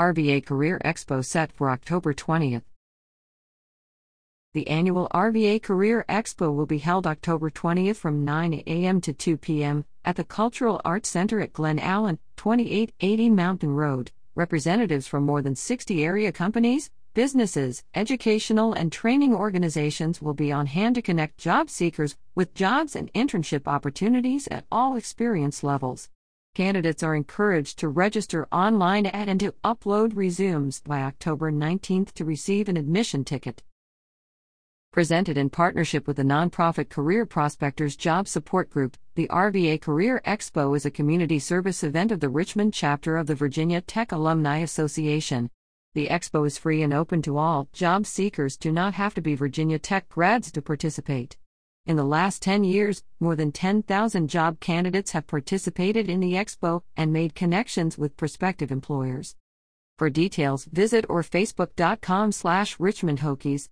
RVA Career Expo set for October 20th. The annual RVA Career Expo will be held October 20th from 9 a.m. to 2 p.m. at the Cultural Arts Center at Glen Allen, 2880 Mountain Road. Representatives from more than 60 area companies, businesses, educational, and training organizations will be on hand to connect job seekers with jobs and internship opportunities at all experience levels. Candidates are encouraged to register online at and to upload resumes by October 19th to receive an admission ticket. Presented in partnership with the nonprofit Career Prospectors Job Support Group, the RVA Career Expo is a community service event of the Richmond chapter of the Virginia Tech Alumni Association. The expo is free and open to all. Job seekers do not have to be Virginia Tech grads to participate. In the last 10 years, more than 10,000 job candidates have participated in the expo and made connections with prospective employers. For details, visit or facebook.com slash richmond hokies.